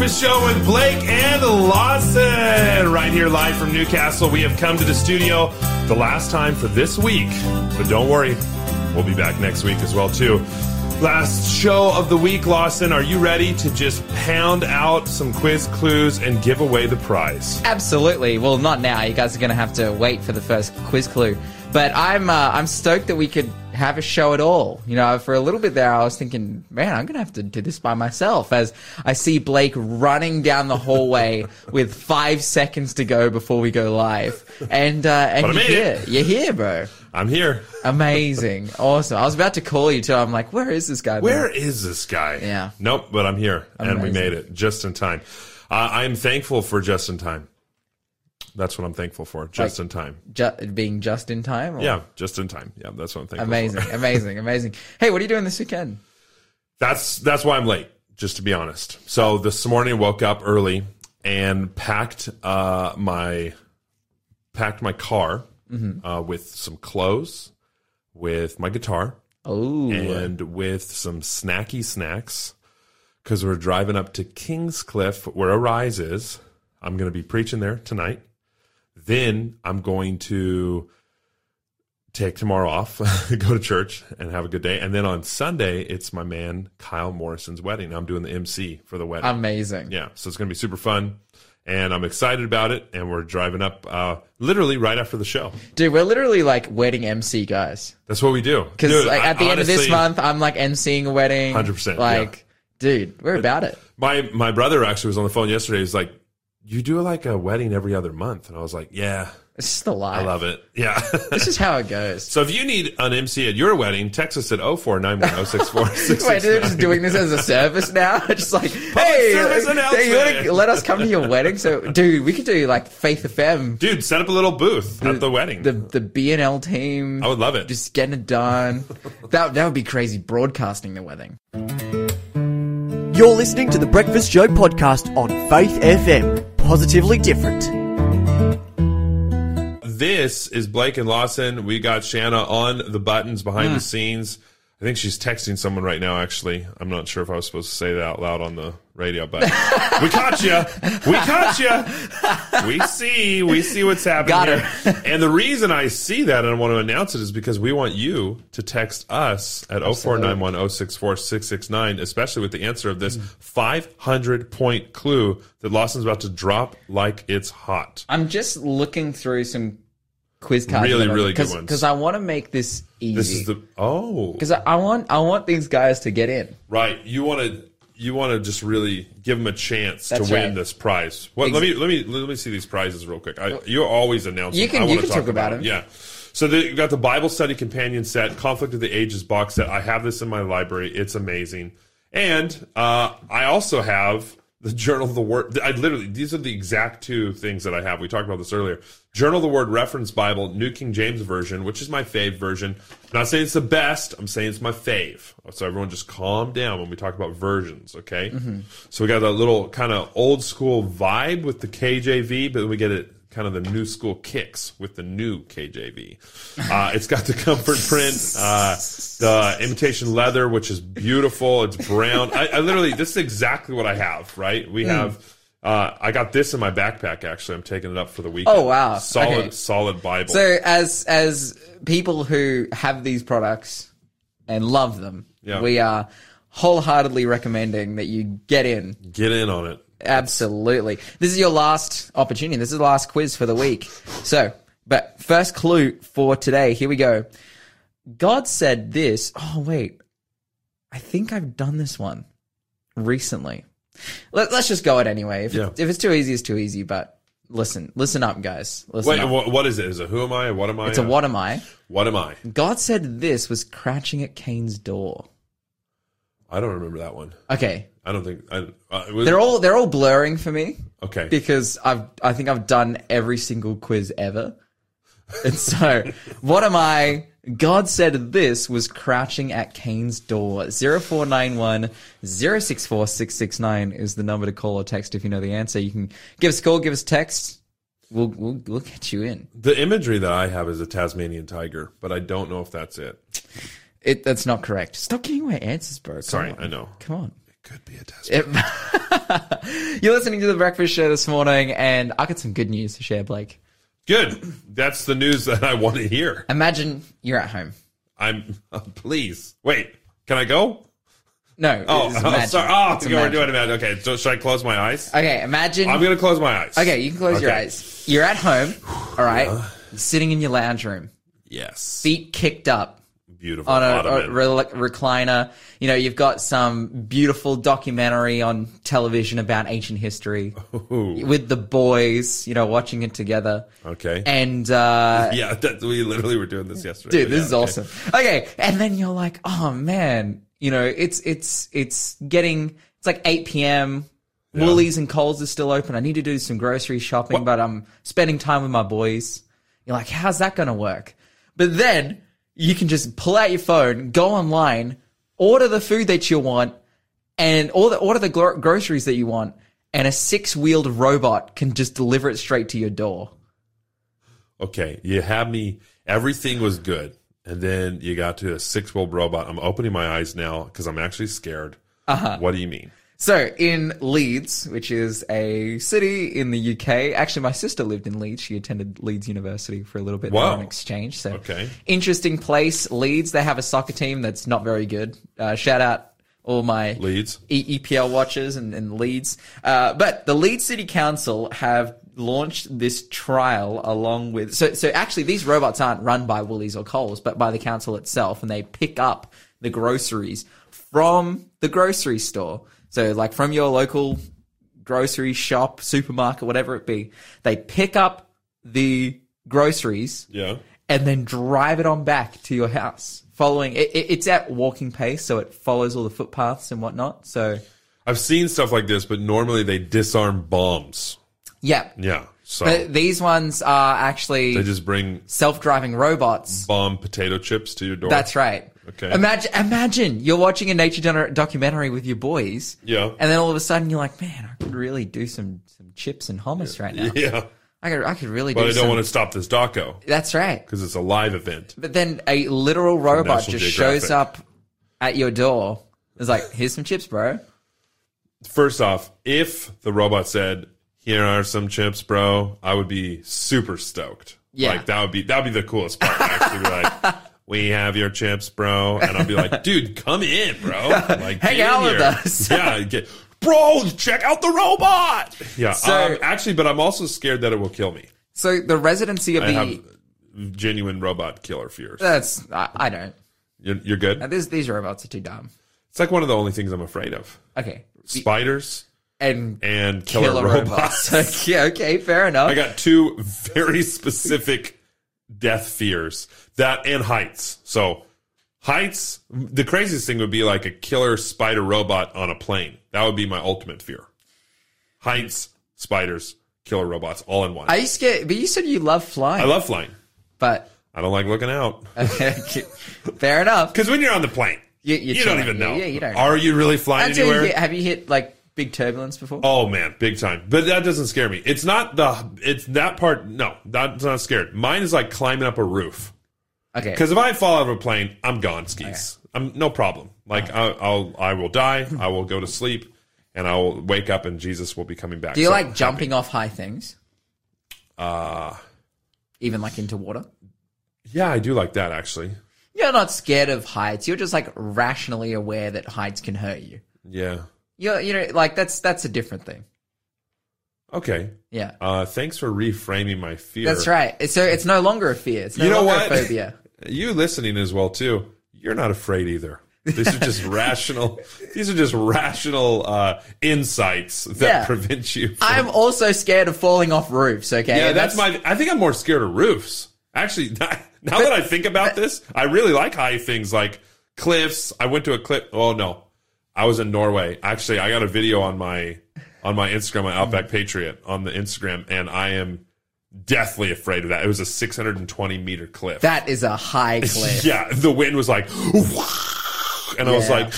Breakfast Show with Blake and Lawson. Right here, live from Newcastle. We have come to the studio the last time for this week. But don't worry, we'll be back next week as well, too. Last show of the week, Lawson. Are you ready to just pound out some quiz clues and give away the prize? Absolutely. Well, not now. You guys are going to have to wait for the first quiz clue. But I'm uh, I'm stoked that we could have a show at all. You know, for a little bit there, I was thinking, man, I'm going to have to do this by myself as I see Blake running down the hallway with five seconds to go before we go live. And, uh, and you're here. it. You're here, bro. I'm here. Amazing. awesome. I was about to call you too. I'm like, where is this guy? Where is this guy? Yeah. Nope, but I'm here, and we made it just in time. Uh, I am thankful for just in time. That's what I'm thankful for. Just Like- in time. Ju- being just in time? or- Yeah, just in time. Yeah, that's what I'm thankful Amazing. for. amazing. Amazing. Amazing. Hey, what are you doing this weekend? That's that's why I'm late. Just to be honest. So this morning I woke up early and packed uh, my packed my car Mm-hmm. uh, with some clothes, with my guitar, Oh, and with some snacky snacks because we're driving up to Kingscliff where Arise is. I'm going to be preaching there tonight. Then I'm going to take tomorrow off, go to church, and have a good day. And then on Sunday, it's my man Kyle Morrison's wedding. I'm doing the MC for the wedding. amazing. yeah, so it's going to be super fun. And I'm excited about it. And we're driving up uh, literally right after the show. Dude, we're literally like wedding MC guys. That's what we do. Because like, at the end of this month, I'm like emceeing a wedding. 100%, Like, dude, we're about it. My my brother actually was on the phone yesterday. He's like, "You do like a wedding every other month," and I was like, "Yeah, It's just the life. I love it. Yeah." This is how it goes. so if you need an MC at your wedding, text us at 0491064669. Wait, they're just doing this as a service now? just like, hey, service announcement. hey, you want to let us come to your wedding? So, dude, we could do like Faith FM, Dude, set up a little booth at the wedding. the the BNL team. I would love it. Just getting it done. that that would be crazy. Broadcasting the wedding. You're listening to the Breakfast Show podcast on Faith FM. Positively different. this is Blake and Lawson. We got Shanna on the buttons behind Hmm. the scenes. I think she's texting someone right now. Actually, I'm not sure if I was supposed to say that out loud on the radio, but we caught you. We caught you. We see. We see what's happening. Got here. her. And the reason I see that and I want to announce it is because we want you to text us at 0491064669, especially with the answer of this 500 point clue that Lawson's about to drop like it's hot. I'm just looking through some quiz cards. Really, really good ones. Because I want to make this easy. This is the oh Because I, I want I want these guys to get in. right. You want to you want to just really give them a chance That's to win right. this prize. What, let me let me let me see these prizes real quick. I, you always announce. You can- I you can talk about them. them. Yeah. So the, you got the Bible Study Companion Set, Conflict of the Ages box set. I have this in my library. It's amazing, and uh, I also have the Journal of the Word. I literally these are the exact two things that I have. We talked about this earlier. Journal of the Word Reference Bible, New King James Version, which is my fave version. I'm not saying it's the best. I'm saying it's my fave. So everyone just calm down when we talk about versions, okay? So we got that little kind of old school vibe with the KJV, but we get it kind of the new school kicks with the new KJV. Uh, it's got the comfort print, uh, the imitation leather, which is beautiful. It's brown. I, I literally, this is exactly what I have, right? We have, uh, I got this in my backpack, actually. I'm taking it up for the weekend. Oh, wow. Solid, Okay. solid Bible. So as as people who have these products and love them, Yeah. we are wholeheartedly recommending that you get in. Get in on it. Absolutely. This is your last opportunity. This is the last quiz for the week. So, but first clue for today. Here we go. God said this. Oh, wait. I think I've done this one recently. Let, let's just go it anyway. If, Yeah. if it's too easy, it's too easy. But listen, listen up, guys. Listen Wait, up. what, what is it? Is it who am I? What am I? It's a what am I? What am I? God said this was crouching at Cain's door. I don't remember that one. Okay, I don't think. I, uh, was, they're all they're all blurring for me okay. because I've I think I've done every single quiz ever. And so, what am I? God said this was crouching at Cain's door. 0491 064 669 is the number to call or text if you know the answer. You can give us a call, give us a text. We'll, we'll, we'll get you in. The imagery that I have is a Tasmanian tiger, but I don't know if that's it. It, that's not correct. Stop giving away answers, bro. Come Sorry, on. I know. Come on. It could be a. It- You're listening to the Breakfast Show this morning, and I got some good news to share, Blake. Good. That's the news that I want to hear. Imagine you're at home. I'm. please wait. Can I go? No, Oh, oh sorry. Oh, It's okay, we're imagine. doing it. Okay, so should I close my eyes? Okay, imagine. I'm gonna close my eyes. okay, you can close your eyes. You're at home, all right, You're sitting in your lounge room, Yes. feet kicked up Beautiful. on a, a re- recliner. You know, you've got some beautiful documentary on television about ancient history Ooh, with the boys, you know, watching it together. okay. And, uh, yeah, that, we literally were doing this yesterday. dude, this yeah, is okay. awesome. Okay. And then you're like, oh man, you know, it's, it's, it's getting, it's like 8 p.m. Woolies and Coles are still open. I need to do some grocery shopping, but I'm spending time with my boys. You're like, how's that going to work? But then you can just pull out your phone, go online, order the food that you want, and order, order the gro- groceries that you want, and a six wheeled robot can just deliver it straight to your door. Okay, you had me. Everything was good, and then you got to a six-wheeled robot. I'm opening my eyes now because I'm actually scared. Uh-huh. What do you mean? So in Leeds, which is a city in the UK, actually my sister lived in Leeds. She attended Leeds University for a little bit Wow. on exchange. So Okay. interesting place. Leeds, they have a soccer team that's not very good. Uh, shout out all my Leeds. E- EPL watchers and, and Leeds. Uh, but the Leeds City Council have launched this trial along with so so actually these robots aren't run by Woolies or Coles, but by the council itself, and they pick up the groceries from the grocery store. So like from your local grocery shop, supermarket, whatever it be, they pick up the groceries Yeah. and then drive it on back to your house. Following it, it, it's at walking pace, so it follows all the footpaths and whatnot. So I've seen stuff like this, but normally they disarm bombs. yeah, Yeah. So but these ones are actually they just bring self-driving robots. bomb potato chips to your door. That's right. Okay. Imagine, imagine you're watching a nature doc- documentary with your boys. Yeah. And then all of a sudden you're like, man, I could really do some some chips and hummus right now. Yeah. I could I could really But do. I don't some- want to stop this doco That's right. because it's a live event. But then a literal robot National just Geographic. shows up at your door. It's like, here's some chips, bro. First off, if the robot said, "Here are some chips, bro," I would be super stoked. Yeah. Like that would be that would be the coolest part. Actually, like, "We have your chips, bro," and I'll be like, "Dude, come in, bro. Like, Hang out with here." us. yeah, get, bro. Check out the robot. Yeah. So- um, actually, but I'm also scared that it will kill me. So the residency of I the have genuine robot killer fears. that's I, I don't. You're, you're good. This, these robots are too dumb. It's like one of the only things I'm afraid of: Okay. spiders And and killer, killer robots. robots. yeah, okay, fair enough. I got two very specific death fears that and heights. So heights, the craziest thing would be like a killer spider robot on a plane. That would be my ultimate fear. Heights, spiders, killer robots, all in one. I, you scared? But you said you love flying. I love flying. but I don't like looking out fair enough. because when you're on the plane, You, you, don't even know. Yeah, you don't. Are you really flying Until you get, have you hit like big turbulence before? Oh man, big time. But that doesn't scare me. It's not the. It's that part. No, that's not scared. Mine is like climbing up a roof. okay. Because if I fall out of a plane, I'm gone skis. I'm no problem. Like I, I'll, I will die. I will go to sleep, and I will wake up, and Jesus will be coming back. Do you So, like jumping off high things? Uh Even like into water? yeah, I do like that actually. You're not scared of heights. You're just like rationally aware that heights can hurt you. Yeah. You're, you know, like that's that's a different thing. Okay. Yeah. Uh, thanks for reframing my fear. That's right. So it's no longer a fear. It's no You know longer what? a phobia. You listening as well too. You're not afraid either. These are just rational. These are just rational uh, insights that Yeah. prevent you. From, I'm also scared of falling off roofs. Okay. Yeah, And that's, my. I think I'm more scared of roofs. Actually, now that I think about this, I really like high things like cliffs. I went to a cliff. Oh no, I was in Norway. Actually, I got a video on my on my Instagram, my Outback Patriot on the Instagram, and I am deathly afraid of that. It was a 620 meter cliff. That is a high cliff. yeah, the wind was like, and I was like.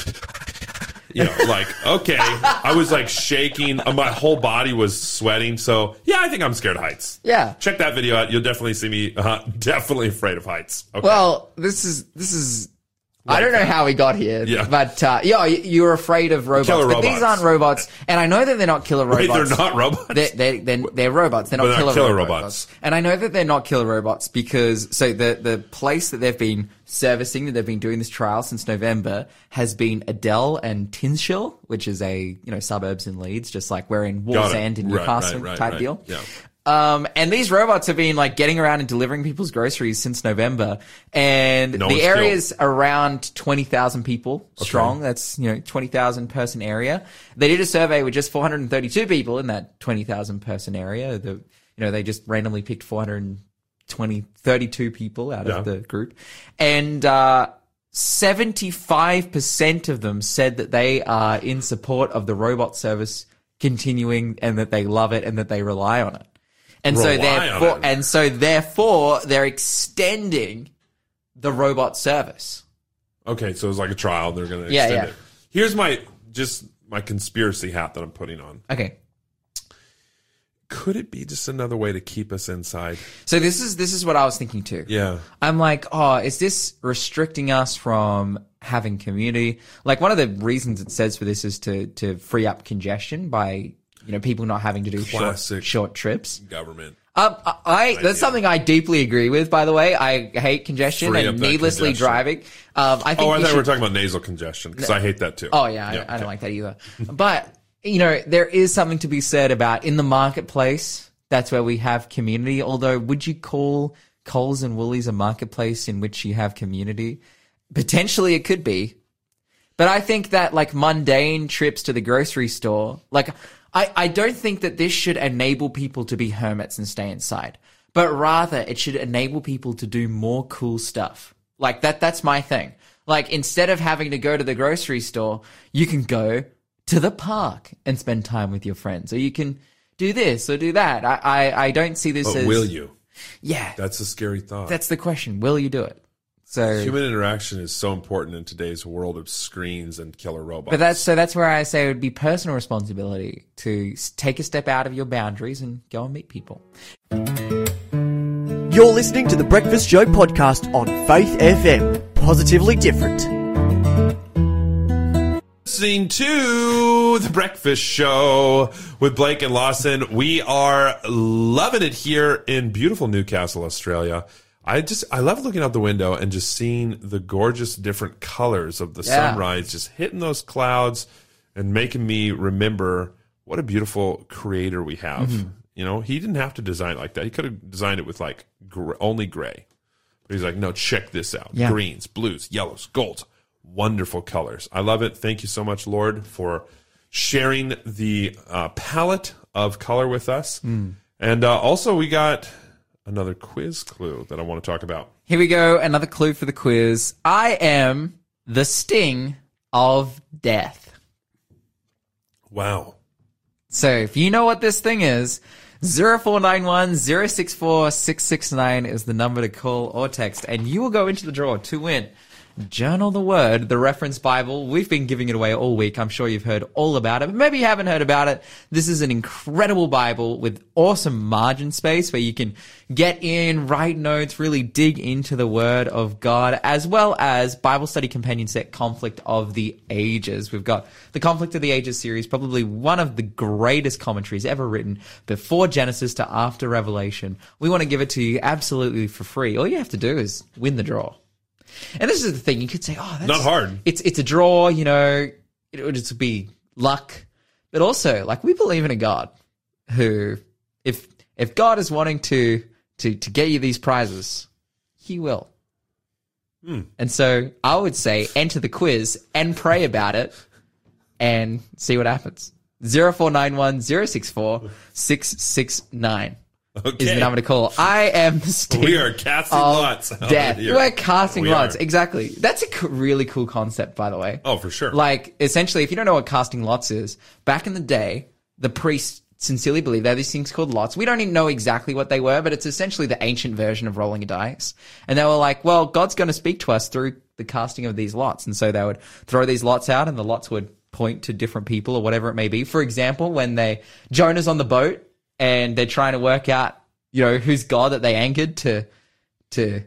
You know, like okay, I was like shaking. My whole body was sweating. So yeah, I think I'm scared of heights. Yeah. Check that video out. You'll definitely see me uh, definitely afraid of heights. Okay. Well, this is this is I don't know how we got here, Yeah. but uh, yeah, you're afraid of robots, Killer but these aren't robots, and I know that they're not killer Wait, robots. they're not robots. They're, they're, they're, they're robots. They're not, they're killer, killer robots. robots. And I know that they're not killer robots because so the the place that they've been servicing that they've been doing this trial since November has been Adel and Tinshill, which is a you know suburbs in Leeds, just like we're in. Wallsend in Newcastle right, right, type right. deal. Yeah. Um, and these robots have been like getting around and delivering people's groceries since November. And No the area is around 20,000 people strong. That's, you know, 20,000 person area. They did a survey with just 432 people in that 20,000 person area. The, you know, they just randomly picked 420, 32 people out Yeah. of the group. And, uh, 75% of them said that they are in support of the robot service continuing and that they love it and that they rely on it. And so therefore, and so therefore they're extending the robot service. Okay, so it's like a trial. They're going to Yeah, extend yeah. it. Here's my just my conspiracy hat that I'm putting on. Okay. Could it be just another way to keep us inside? So this is this is what I was thinking too. Yeah. I'm like, oh, is this restricting us from having community? Like one of the reasons it says for this is to to free up congestion by you know people not having to do short short trips. Government. Um, I, that's something I deeply agree with. By the way, I hate congestion Free and needlessly congestion. driving. Um, I think Oh, I we thought we were talking about nasal congestion because I hate that too. Oh yeah, I, I don't like that either. but you know, there is something to be said about in the marketplace. That's where we have community. Although, would you call Coles and Woolies a marketplace in which you have community? Potentially, it could be. But I think that like mundane trips to the grocery store, like I, I don't think that this should enable people to be hermits and stay inside, but rather it should enable people to do more cool stuff. Like that, that's my thing. Like instead of having to go to the grocery store, you can go to the park and spend time with your friends, or you can do this or do that. I, I, I don't see this but as will you? Yeah, That's a scary thought. that's the question. Will you do it? So Human interaction is so important in today's world of screens and killer robots. But that's so that's where I say it would be personal responsibility to take a step out of your boundaries and go and meet people. You're listening to the Breakfast Show podcast on Faith FM. Positively different. listening to the breakfast show with Blake and Lawson. We are loving it here in beautiful Newcastle, Australia. I just I love looking out the window and just seeing the gorgeous different colors of the Yeah. sunrise just hitting those clouds and making me remember what a beautiful creator we have. Mm-hmm. You know, he didn't have to design it like that. He could have designed it with like gr- only gray. But he's like, no, check this out. Yeah. Greens, blues, yellows, golds. Wonderful colors. I love it. Thank you so much, Lord, for sharing the uh, palette of color with us. Hmm. And uh, also, we got another quiz clue that I want to talk about. Here we go, another clue for the quiz. I am the sting of death. Wow. So if you know what this thing is, 0491 064 669 is the number to call or text, and you will go into the draw to win. Journal the Word, the reference Bible. We've been giving it away all week. I'm sure you've heard all about it, but maybe you haven't heard about it. This is an incredible Bible with awesome margin space where you can get in, write notes, really dig into the Word of God, as well as Bible study companion set Conflict of the Ages. We've got the Conflict of the Ages series, probably one of the greatest commentaries ever written before Genesis to after Revelation. We want to give it to you absolutely for free. All you have to do is win the draw. And this is the thing, you could say, oh, that's Not hard. It's it's a draw, you know, it would just be luck. But also, like we believe in a God who if if God is wanting to to to get you these prizes, he will. Hmm. And so I would say enter the quiz and pray about it and see what happens. 0491 064 669 Okay. is the number to call. I am the sting we are casting lots. Death. We're casting We lots. are. Exactly. That's a really cool concept, by the way. Oh, for sure. Like, essentially, if you don't know what casting lots is, back in the day, the priests sincerely believed there are these things called lots. We don't even know exactly what they were, but it's essentially the ancient version of rolling a dice. And they were like, well, God's going to speak to us through the casting of these lots. And so they would throw these lots out and the lots would point to different people or whatever it may be. For example, when they, Jonah's on the boat and they're trying to work out, you know, who's God that they anchored to, to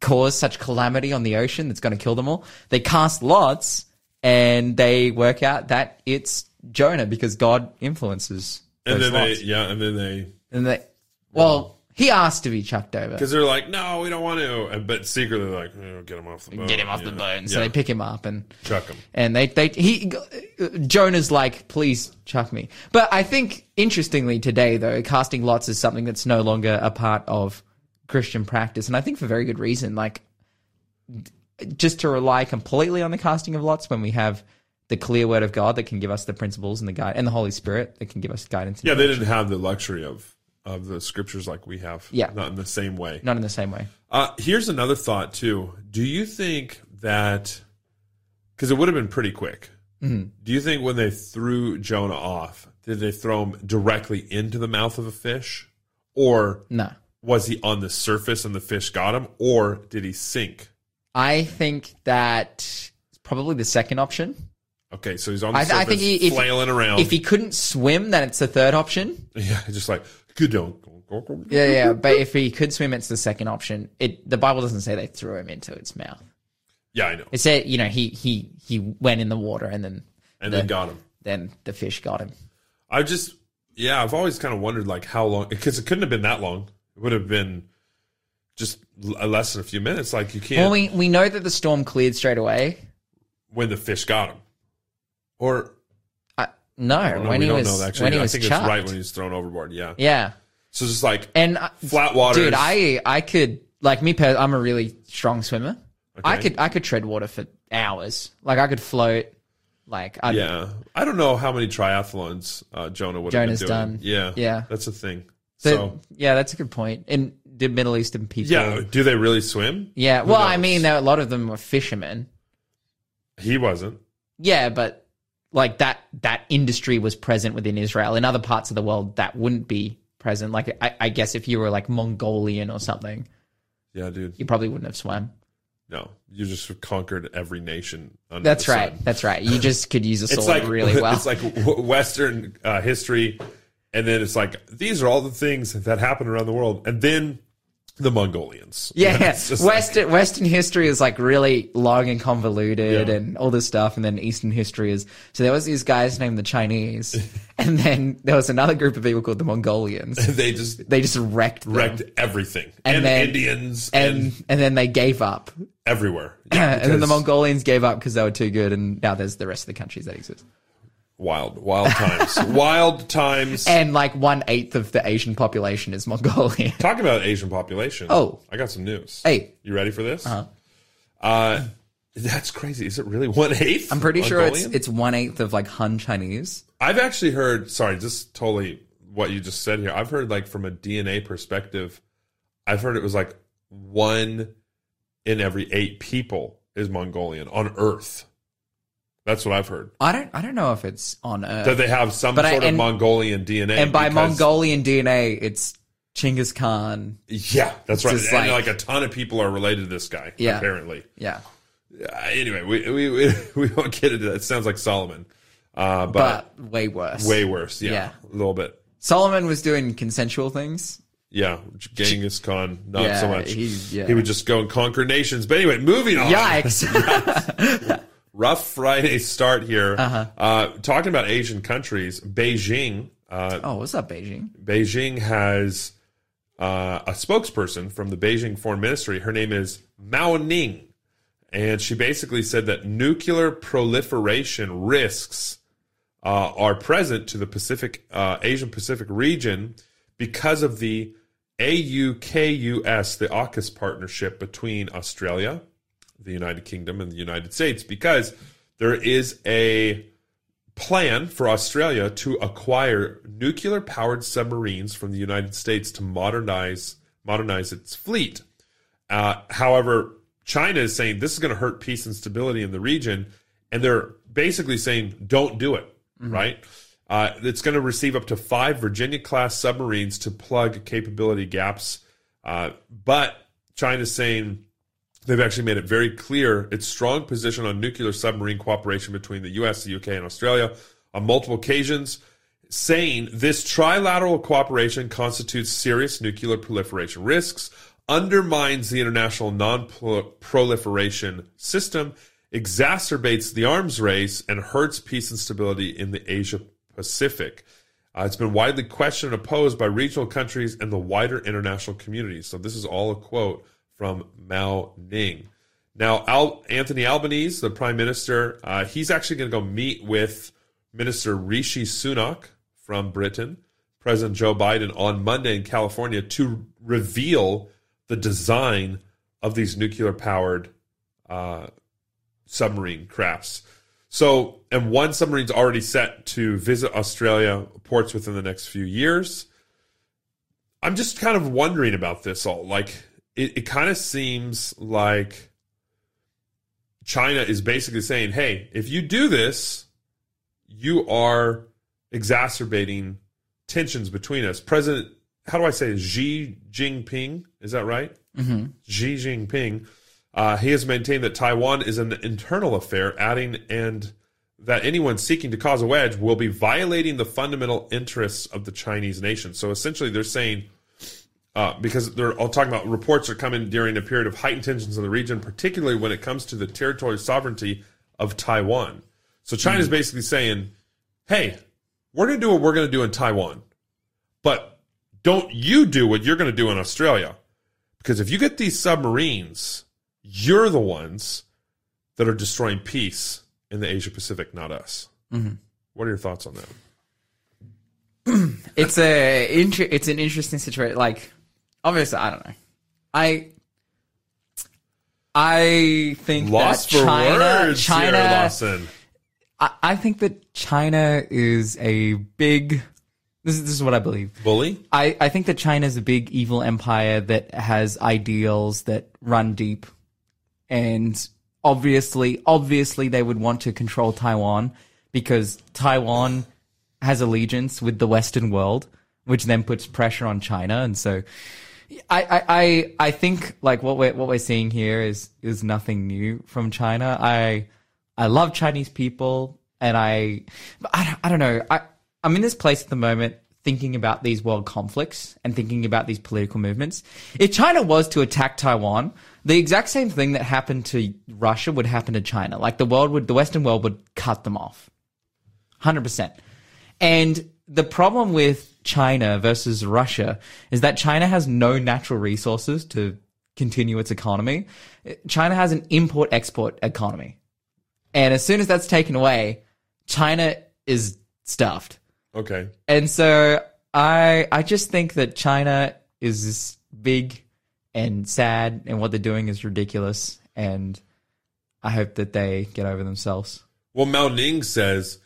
cause such calamity on the ocean that's going to kill them all. They cast lots and they work out that it's Jonah because God influences. And then lots. they, yeah, and then they, and they, well, he asked to be chucked over. because they're like, no, we don't want to. But secretly, they're like, oh, get him off the boat. Get him off Yeah. the boat. And so Yeah. they pick him up and chuck him. and they they he Jonah's like, please chuck me. But I think interestingly today though, casting lots is something that's no longer a part of Christian practice, and I think for very good reason. Like, just to rely completely on the casting of lots when we have the clear word of God that can give us the principles and the guide, and the Holy Spirit that can give us guidance. and Yeah, they didn't have the luxury of of the scriptures like we have. Yeah. not in the same way. not in the same way. Uh, here's another thought too. Do you think that because it would have been pretty quick? Mm-hmm. Do you think when they threw Jonah off, did they throw him directly into the mouth of a fish, or No. was he on the surface and the fish got him, or did he sink? I think that it's probably the second option. Okay, so he's on the I, surface, I think he, if, flailing around. if he couldn't swim, then it's the third option. yeah, just like good. Yeah, yeah. But if he could swim, it's the second option. It the Bible doesn't say they threw him into its mouth. Yeah, I know. It said, you know, he he he went in the water and then And then got him. then the fish got him. I just, yeah, I've always kind of wondered like how long because it couldn't have been that long. It would have been just less than a few minutes. Like you can't Well, we we know that the storm cleared straight away. when the fish got him, or no, when he was. Actually, when he I was think chucked. it's right when he was thrown overboard. Yeah. yeah, So just like and flat water, dude, I I could like me. I'm a really strong swimmer. I could I could tread water for hours. Like I could float. Like I yeah. I don't know how many triathlons uh, Jonah would Jonah's have been doing. done. Yeah, Yeah. that's the thing. so, So, yeah, that's a good point. And the Middle Eastern people. yeah, do they really swim? Yeah, Who well, I mean, there, a lot of them were fishermen. He wasn't. Yeah, but like that that industry was present within Israel. In other parts of the world, that wouldn't be present. Like, I, I guess if you were like Mongolian or something, Yeah, dude. you probably wouldn't have swam. No, you just conquered every nation. Under That's right. sun. That's right. You just could use a sword like really well. It's like Western uh, history, and then it's like these are all the things that happen around the world, and then the Mongolians. yeah, yeah. Just like- Western Western history is like really long and convoluted Yeah. and all this stuff, and then Eastern history is so there was these guys named the Chinese, and then there was another group of people called the Mongolians. they just They just wrecked them. wrecked everything, And and, then- Indians, and and, and then they gave up. everywhere. Yeah, and then the Mongolians gave up because they were too good, and now there's the rest of the countries that exist. Wild, wild times, wild times. And like one eighth of the Asian population is Mongolian. Talking about Asian population. Oh. I got some news. Hey. you ready for this? Uh-huh. Uh, that's crazy. Is it really one eighth? I'm pretty sure it's it's one eighth of like Han Chinese. I've actually heard. Sorry, just totally what you just said here. I've heard like from a DNA perspective. I've heard it was like one in every eight people is Mongolian on Earth. That's what I've heard. I don't I don't know if it's on Earth. That they have some But I- sort of and- Mongolian DNA. and by because- Mongolian DNA, it's Chinggis Khan. yeah, that's right. just and like- like a ton of people are related to this guy. Yeah. apparently. Yeah, Uh, anyway, we, we we we won't get into that. It sounds like Solomon, uh, but, but way worse. way worse. Yeah, Yeah. a little bit. Solomon was doing consensual things. Yeah, Genghis Khan, not Yeah, so much. he- yeah. he would just go and conquer nations. But anyway, moving on. Yikes! Rough Friday start here. Uh-huh. Uh, talking about Asian countries, Beijing. Uh, oh, what's up, Beijing? Beijing has uh, a spokesperson from the Beijing Foreign Ministry. Her name is Mao Ning. And she basically said that nuclear proliferation risks uh, are present to the Pacific, uh, Asian Pacific region because of the AUKUS, the AUKUS partnership between Australia, the United Kingdom, and the United States, because there is a plan for Australia to acquire nuclear powered submarines from the United States to modernize modernize its fleet. Uh, however, China is saying this is going to hurt peace and stability in the region, and they're basically saying don't do it. Right? Uh, it's going to receive up to five Virginia class submarines to plug capability gaps, uh, but China's saying They've actually made it very clear its strong position on nuclear submarine cooperation between the US, the UK, and Australia on multiple occasions, saying this trilateral cooperation constitutes serious nuclear proliferation risks, undermines the international non proliferation system, exacerbates the arms race, and hurts peace and stability in the Asia Pacific. Uh, it's been widely questioned and opposed by regional countries and the wider international community. So, this is all a quote from Mao Ning. Now, Al- Anthony Albanese, the prime minister, uh, he's actually going to go meet with Minister Rishi Sunak from Britain, President Joe Biden on Monday in California to reveal the design of these nuclear powered uh, submarine crafts. So, and one submarine's already set to visit Australia ports within the next few years. I'm just kind of wondering about this all. Like, it, it kind of seems like China is basically saying, hey, if you do this, you are exacerbating tensions between us. President, how do I say? Xi Jinping, is that right? Mm-hmm. Xi Jinping, uh, he has maintained that Taiwan is an internal affair, adding and that anyone seeking to cause a wedge will be violating the fundamental interests of the Chinese nation. So essentially, they're saying uh, because they're all talking about reports are coming during a period of heightened tensions in the region, particularly when it comes to the territorial sovereignty of Taiwan. So China's Mm-hmm. basically saying, "Hey, we're going to do what we're going to do in Taiwan, but don't you do what you're going to do in Australia? Because if you get these submarines, you're the ones that are destroying peace in the Asia Pacific, not us." Mm-hmm. What are your thoughts on that? it's a it's an interesting situation. Like, obviously, I don't know. I I think Lost that China, words, China, Lawson. I, I think that China is a big. This is this is what I believe. Bully. I, I think that China is a big evil empire that has ideals that run deep. And obviously, obviously they would want to control Taiwan because Taiwan has allegiance with the Western world, which then puts pressure on China. And so I, I, I, think like what we're, what we're seeing here is, is nothing new from China. I, I love Chinese people and I, I, don't- I don't know. I, I'm in this place at the moment thinking about these world conflicts and thinking about these political movements. If China was to attack Taiwan, the exact same thing that happened to Russia would happen to China. Like the world would, the Western world would cut them off. 100%. And the problem with China versus Russia is that China has no natural resources to continue its economy. China has an import export economy. And as soon as that's taken away, China is stuffed. Okay. And so I I just think that China is big and sad and what they're doing is ridiculous and I hope that they get over themselves. Well, Mao Ning says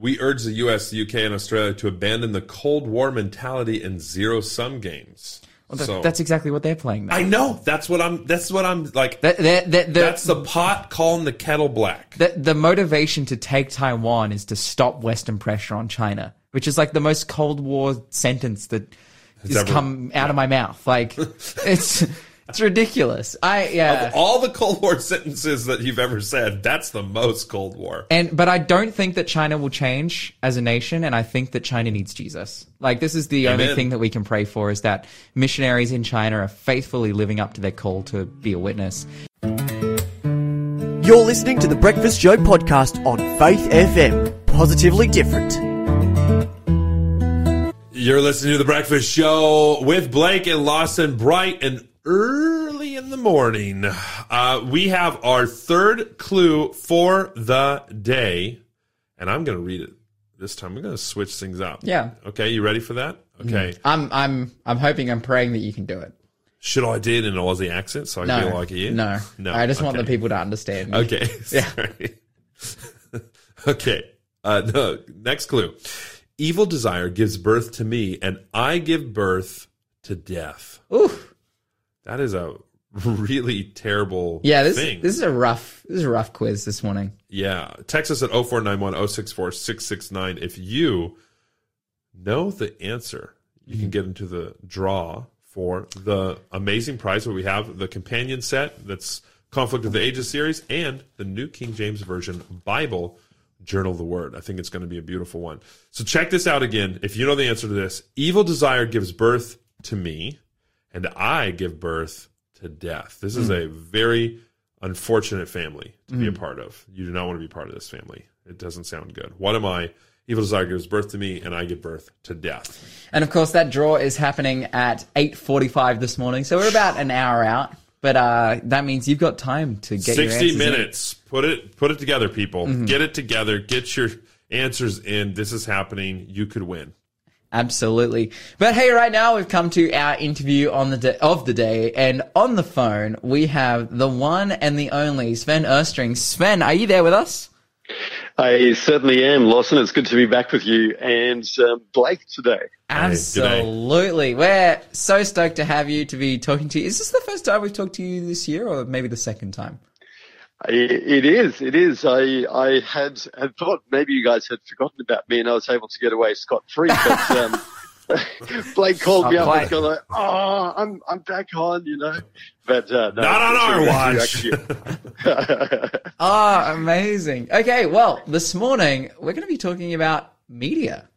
we urge the U.S., the U.K., and Australia to abandon the Cold War mentality and zero sum games. Well, that- so that's exactly what they're playing now. I know that's what I'm. That's what I'm like. That, that, that, the, that's the pot calling the kettle black. the, the motivation to take Taiwan is to stop Western pressure on China, which is like the most Cold War sentence that has come out of my mouth. Like it's it's ridiculous. I yeah. Of all the Cold War sentences that you've ever said, that's the most Cold War. And but I don't think that China will change as a nation, and I think that China needs Jesus. Like this is the only thing that we can pray for is that missionaries in China are faithfully living up to their call to be a witness. You're listening to the Breakfast Show podcast on Faith FM. Positively different. You're listening to the Breakfast Show with Blake and Lawson, bright and early in the morning. Uh, we have our third clue for the day, and I'm going to read it this time. I'm going to switch things up. Yeah. Okay, you ready for that? Okay. I'm I'm I'm hoping I'm praying that you can do it. Should I do it in an Aussie accent so I No, feel like you? no, no. I just want the people to understand. Me. Okay. Yeah. Okay. Uh, no. Next clue. Evil desire gives birth to me, and I give birth to death. Oof. That is a really terrible Yeah, this thing. this is a rough this is a rough quiz this morning. yeah. Text us at 0491 064 669 if you know the answer. You Mm-hmm. can get into the draw for the amazing prize where we have the companion set that's Conflict of the Ages series and the New King James Version Bible Journal of the Word. I think it's going to be a beautiful one. So check this out again. If you know the answer to this, evil desire gives birth to me, and I give birth to death. This is a very unfortunate family to be a part of. You do not want to be part of this family. It doesn't sound good. What am I? Evil desire gives birth to me, and I give birth to death. And of course, that draw is happening at 8.45 this morning, so we're about an hour out. But uh, that means you've got time to get your Sixty answers in. minutes. Put it put it together, people. Mm-hmm. Get it together. Get your answers in. This is happening. You could win. Absolutely. But hey, right now we've come to our interview on the day of the day, and on the phone we have the one and the only Sven Östring. Sven, are you there with us? I certainly am, Lawson. It's good to be back with you and um, Blake today. Absolutely. We're so stoked to have you to be talking to you. Is this the first time we've talked to you this year, or maybe the second time? I, it is. It is. I I had had thought maybe you guys had forgotten about me and I was able to get away scot free, but. Um, Blake called me Not up quite. and gone like, "Oh, I'm I'm back on," you know. But uh, no, Not on our watch. good to actually- Ah, amazing. Okay, well, this morning we're going to be talking about media.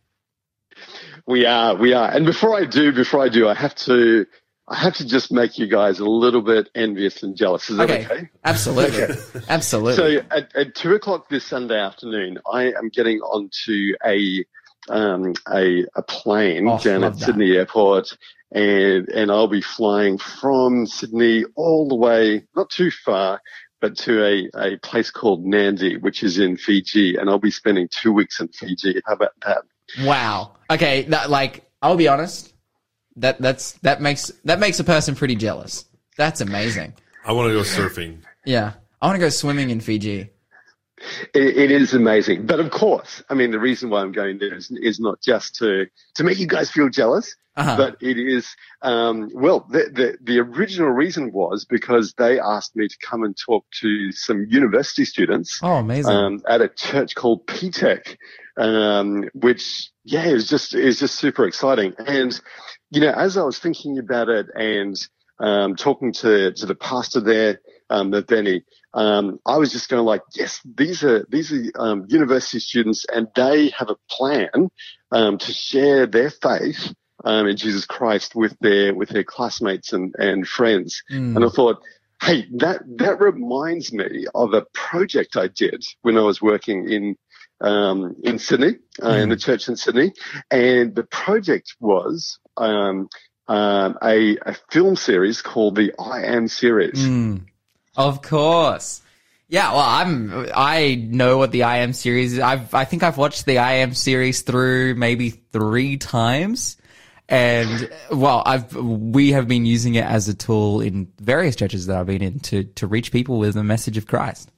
We are, we are. And before I do, before I do, I have to, I have to just make you guys a little bit envious and jealous. Is that Okay, okay? absolutely, absolutely. So at, at two o'clock this Sunday afternoon, I am getting onto a, um, a, a plane Oh, down at that. Sydney Airport. And, and I'll be flying from Sydney all the way, not too far, but to a, a place called Nadi, which is in Fiji. And I'll be spending two weeks in Fiji. How about that? Wow. Okay, that, like I'll be honest, that that's that makes that makes a person pretty jealous. That's amazing. I want to go surfing. Yeah, I want to go swimming in Fiji. It, it is amazing, but of course, I mean, the reason why I'm going there is, is not just to to make you guys feel jealous, Uh-huh. but it is, um, well, the, the the original reason was because they asked me to come and talk to some university students Oh, amazing. um, at a church called PTEC, um, which yeah, is just is just super exciting. And you know, as I was thinking about it and um, talking to to the pastor there, um, Benny, um, I was just going like, yes, these are these are um, university students, and they have a plan um, to share their faith. Um, in Jesus Christ with their with their classmates and, and friends, Mm. and I thought, hey, that that reminds me of a project I did when I was working in um, in Sydney, uh, in the church in Sydney, and the project was um, um, a, a film series called the I Am series. Mm. Of course. Yeah, well, I'm. I know what the I Am series is. I've. I think I've watched the I Am series through maybe three times, and well, I've. We have been using it as a tool in various churches that I've been in to to reach people with the message of Christ.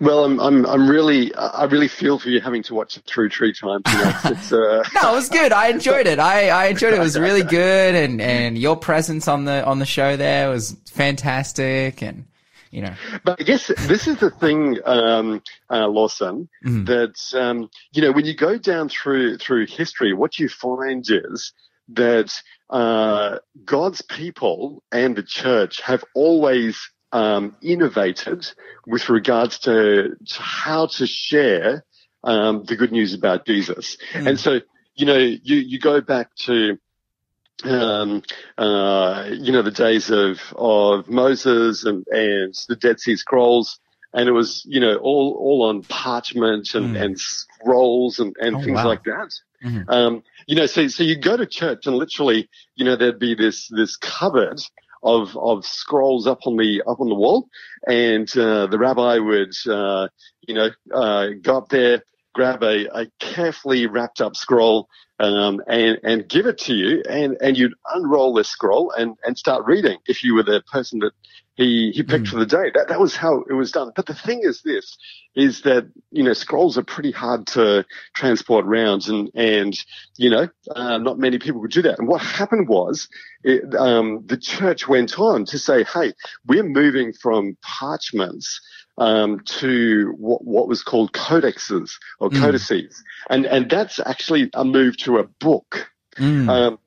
Well, I'm I'm I'm really I really feel for you having to watch it through three times. You know, it's, uh, No, it was good. I enjoyed it. I, I enjoyed it. It was really good, and and your presence on the on the show there was fantastic, and you know, But I guess this is the thing, um, uh, Lawson, that um, you know when you go down through through history, what you find is that uh, God's people and the church have always um, innovated with regards to, to how to share um, the good news about Jesus. And so, you know, you you go back to um, uh, you know, the days of, of Moses and, and the Dead Sea Scrolls. And it was, you know, all, all on parchment and, and scrolls and, and Oh, things wow. like that. Mhm. Um, you know, so, so you go to church and literally, you know, there'd be this, this cupboard of, of scrolls up on the, up on the wall. And, uh, the rabbi would, uh, you know, uh, go up there, grab a, a carefully wrapped up scroll, um, and, and give it to you and, and you'd unroll this scroll and, and start reading if you were the person that he, he picked for the day. That, that was how it was done. But the thing is this, is that, you know, scrolls are pretty hard to transport around and, and, you know, uh, not many people could do that. And what happened was, it, um, the church went on to say, hey, we're moving from parchments um, to what, what was called codexes or Mm. codices, and and that's actually a move to a book. Mm. Um,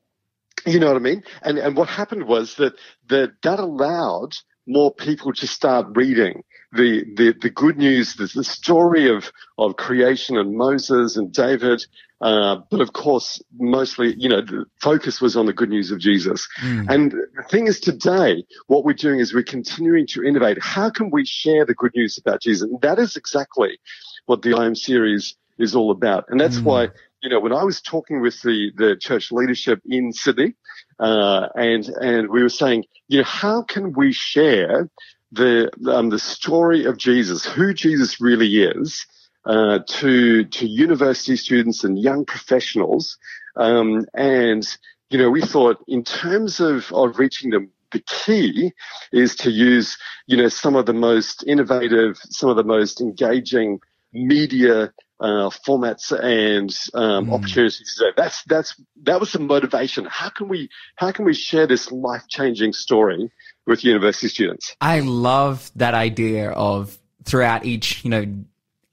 you know what I mean? And and what happened was that that that allowed more people to start reading the, the, the good news, the, the story of, of creation and Moses and David. Uh, but of course, mostly, you know, the focus was on the good news of Jesus. And the thing is today, what we're doing is we're continuing to innovate. How can we share the good news about Jesus? And that is exactly what the I Am series is all about. And that's why, you know, when I was talking with the, the church leadership in Sydney, uh, and, and we were saying, you know, how can we share the, um, the story of Jesus, who Jesus really is, uh, to, to university students and young professionals. Um, and, you know, we thought in terms of, of reaching them, the key is to use, you know, some of the most innovative, some of the most engaging media uh, formats and um, opportunities today. That's that's that was the motivation. How can we how can we share this life changing story with university students? I love that idea of throughout each, you know,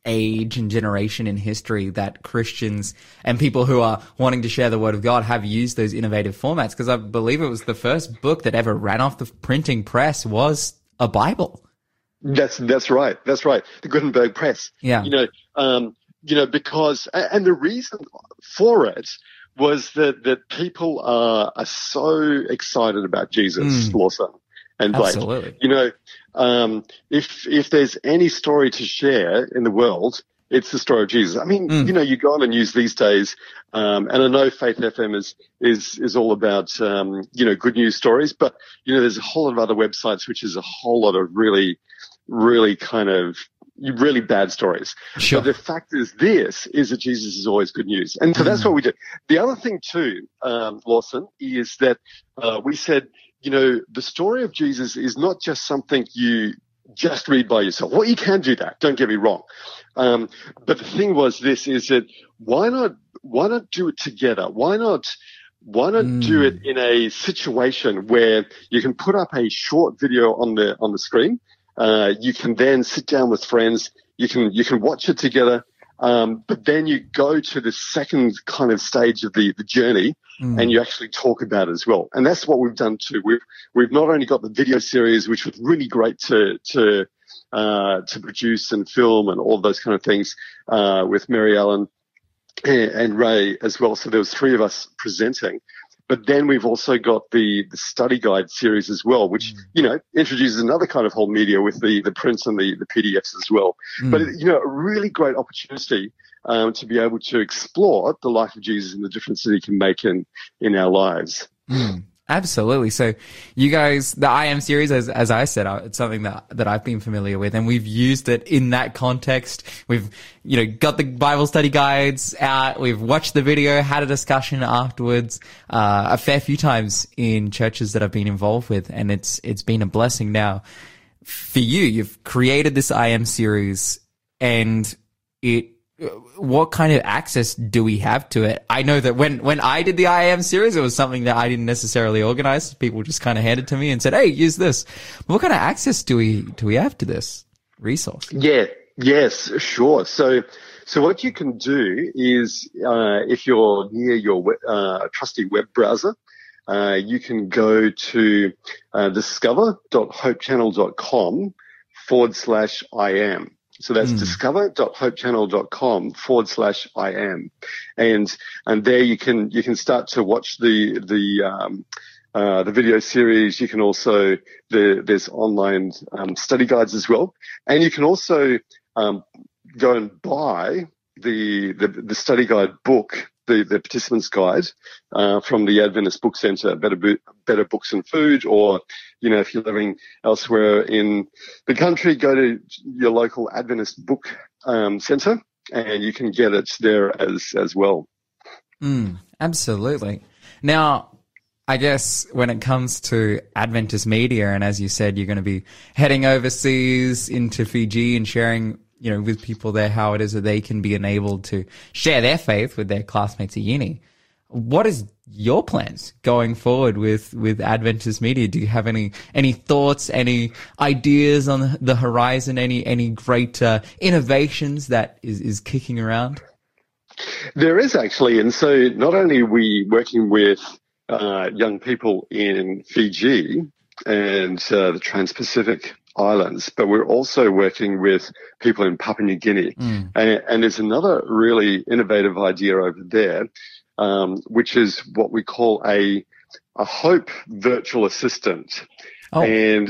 age and generation in history that Christians and people who are wanting to share the word of God have used those innovative formats because I believe it was the first book that ever ran off the printing press was a Bible. That's that's right. That's right. The Gutenberg Press. Yeah. You know, um, you know, because and the reason for it was that that people are are so excited about Jesus, Lawson and Blake. Absolutely. You know, um, if if there's any story to share in the world, it's the story of Jesus. I mean, you know, you go on the news these days, um, and I know Faith FM is is is all about um, you know good news stories, but you know, there's a whole lot of other websites which is a whole lot of really, really kind of really bad stories. Sure. But the fact is, this is that Jesus is always good news, and so that's what we do. The other thing too, um, Lawson, is that uh, we said, you know, the story of Jesus is not just something you just read by yourself. Well, you can do that. Don't get me wrong. Um, but the thing was this is that why not, why not do it together? Why not, why not do it in a situation where you can put up a short video on the, on the screen? Uh, you can then sit down with friends. You can, you can watch it together. Um, but then you go to the second kind of stage of the, the journey and you actually talk about it as well. And that's what we've done too. We've, we've not only got the video series, which was really great to, to, uh, to produce and film and all those kind of things, uh, with Mary Ellen and, and Ray as well. So there was three of us presenting. But then we've also got the, the study guide series as well, which, mm. you know, introduces another kind of whole media with the, the prints and the, the PDFs as well. Mm. But, you know, a really great opportunity um, to be able to explore the life of Jesus and the difference that he can make in, in our lives. Mm. Absolutely. So you guys, the I am series, as, as I said, uh, it's something that, that I've been familiar with and we've used it in that context. We've, you know, got the Bible study guides out. We've watched the video, had a discussion afterwards, uh, a fair few times in churches that I've been involved with. And it's, it's been a blessing now for you. You've created this I am series and it, what kind of access do we have to it? I know that when, when I did the I am series, it was something that I didn't necessarily organize. People just kind of handed to me and said, Hey, use this. What kind of access do we, do we have to this resource? Yeah. Yes, sure. So, so what you can do is, uh, if you're near your uh, trusty web browser, uh, you can go to uh, discover.hopechannel.com forward slash I am. So that's discover.hopechannel.com forward slash I am. And, and there you can, you can start to watch the, the, um, uh, the video series. You can also, the, there's online, um, study guides as well. And you can also, um, go and buy the, the, the study guide book, the, the participants guide, uh, from the Adventist Book Center, Better, Bo- Better Books and Food, or, you know, if you're living elsewhere in the country, go to your local Adventist book, um, center and you can get it there as, as well. Absolutely. Now, I guess when it comes to Adventist media, and as you said, you're going to be heading overseas into Fiji and sharing, you know, with people there how it is that they can be enabled to share their faith with their classmates at uni. What is your plans going forward with, with Adventist media? Do you have any, any thoughts, any ideas on the horizon, any, any great, uh, innovations that is, is kicking around? There is actually, and so not only are we working with uh, young people in Fiji, and uh, the Trans-Pacific Islands, but we're also working with people in Papua New Guinea. And, and there's another really innovative idea over there, um, which is what we call a a Hope virtual assistant. Oh. And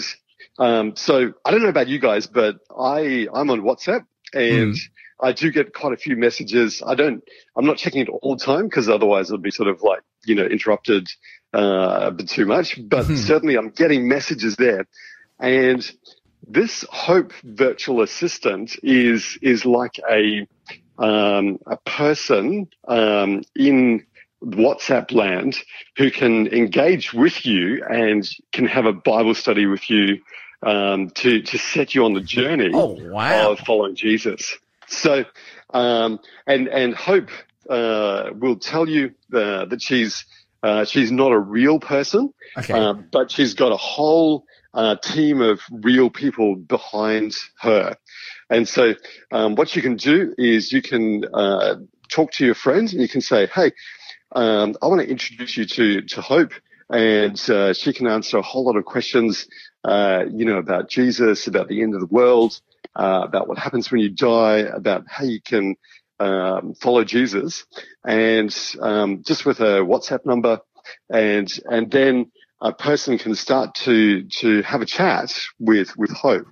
um, so I don't know about you guys, but I I'm on WhatsApp and I do get quite a few messages. I don't I'm not checking it all the time because otherwise it'll be sort of like you know interrupted uh, a bit too much. But certainly I'm getting messages there, and this Hope virtual assistant is is like a um, a person um, in WhatsApp land who can engage with you and can have a Bible study with you um, to to set you on the journey Oh, wow. of following Jesus. So, um, and and Hope uh, will tell you uh, that she's uh, she's not a real person, Okay. um, but she's got a whole uh, team of real people behind her. And so, um, what you can do is you can uh, talk to your friends and you can say, "Hey, um, I want to introduce you to to Hope." And uh, she can answer a whole lot of questions, uh, you know, about Jesus, about the end of the world, uh, about what happens when you die, about how you can um, follow Jesus, and um, just with a WhatsApp number, and and then a person can start to to have a chat with with Hope,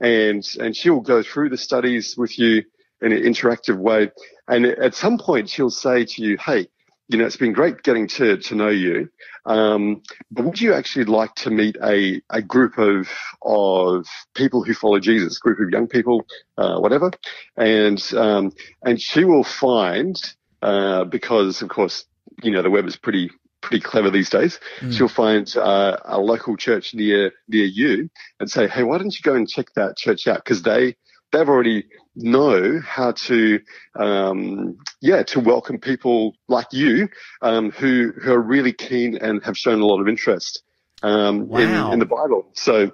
and and she'll go through the studies with you in an interactive way, and at some point she'll say to you, "Hey, you know, it's been great getting to to know you." Um, but would you actually like to meet a, a group of of people who follow Jesus, group of young people, uh, whatever, and um, and she will find uh, because of course you know the web is pretty pretty clever these days. She'll find uh, a local church near near you and say, hey, why don't you go and check that church out because they they've already know how to um, yeah to welcome people like you um, who who are really keen and have shown a lot of interest um, Wow. in, in the Bible. So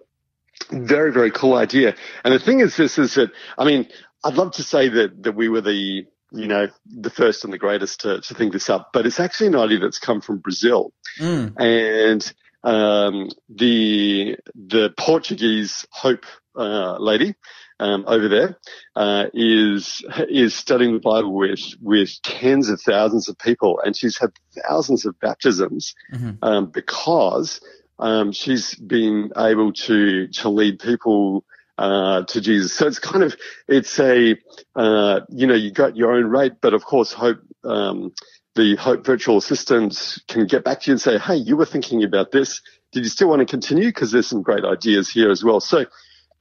very very cool idea. And the thing is, this is that I mean, I'd love to say that that we were the you know the first and the greatest to, to think this up, but it's actually an idea that's come from Brazil Mm. and um, the the Portuguese Hope uh, lady um, over there uh, is is studying the Bible with with tens of thousands of people, and she's had thousands of baptisms um, because um, she's been able to to lead people. Uh, to Jesus. So it's kind of, it's a, uh, you know, you got your own rate, but of course, hope, um, the Hope virtual assistant can get back to you and say, Hey, you were thinking about this. Did you still want to continue? Cause there's some great ideas here as well. So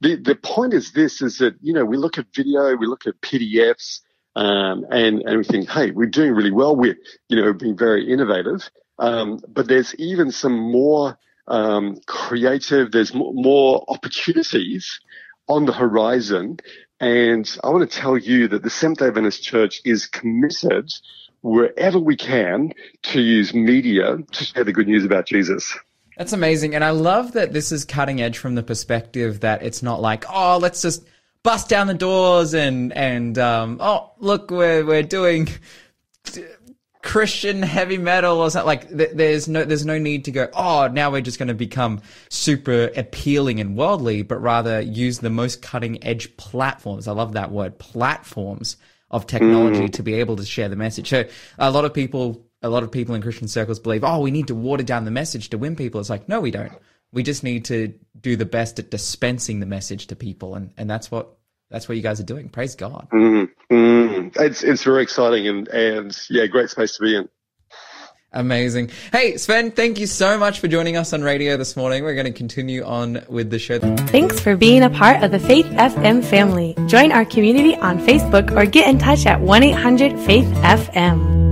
the, the point is this is that, you know, we look at video, we look at PDFs, um, and, and we think, Hey, we're doing really well. We're, you know, being very innovative. Um, but there's even some more, um, creative, there's more, more opportunities on the horizon. And I want to tell you that the Seventh day Adventist Church is committed wherever we can to use media to share the good news about Jesus. That's amazing. And I love that this is cutting edge from the perspective that it's not like, oh, let's just bust down the doors and, and, um, oh, look, we're, we're doing Christian heavy metal or something. Like, th- there's no, there's no need to go, oh, now we're just going to become super appealing and worldly, but rather use the most cutting edge platforms. I love that word, platforms of technology to be able to share the message. So a lot of people, a lot of people in Christian circles believe, oh, we need to water down the message to win people. It's like, no, we don't. We just need to do the best at dispensing the message to people, and and that's what that's what you guys are doing. Praise God. Mm, mm. It's it's very exciting and and yeah, great space to be in. Amazing. Hey, Sven, thank you so much for joining us on radio this morning. We're going to continue on with the show. Thanks for being a part of the Faith FM family. Join our community on Facebook or get in touch at 1 800 Faith FM.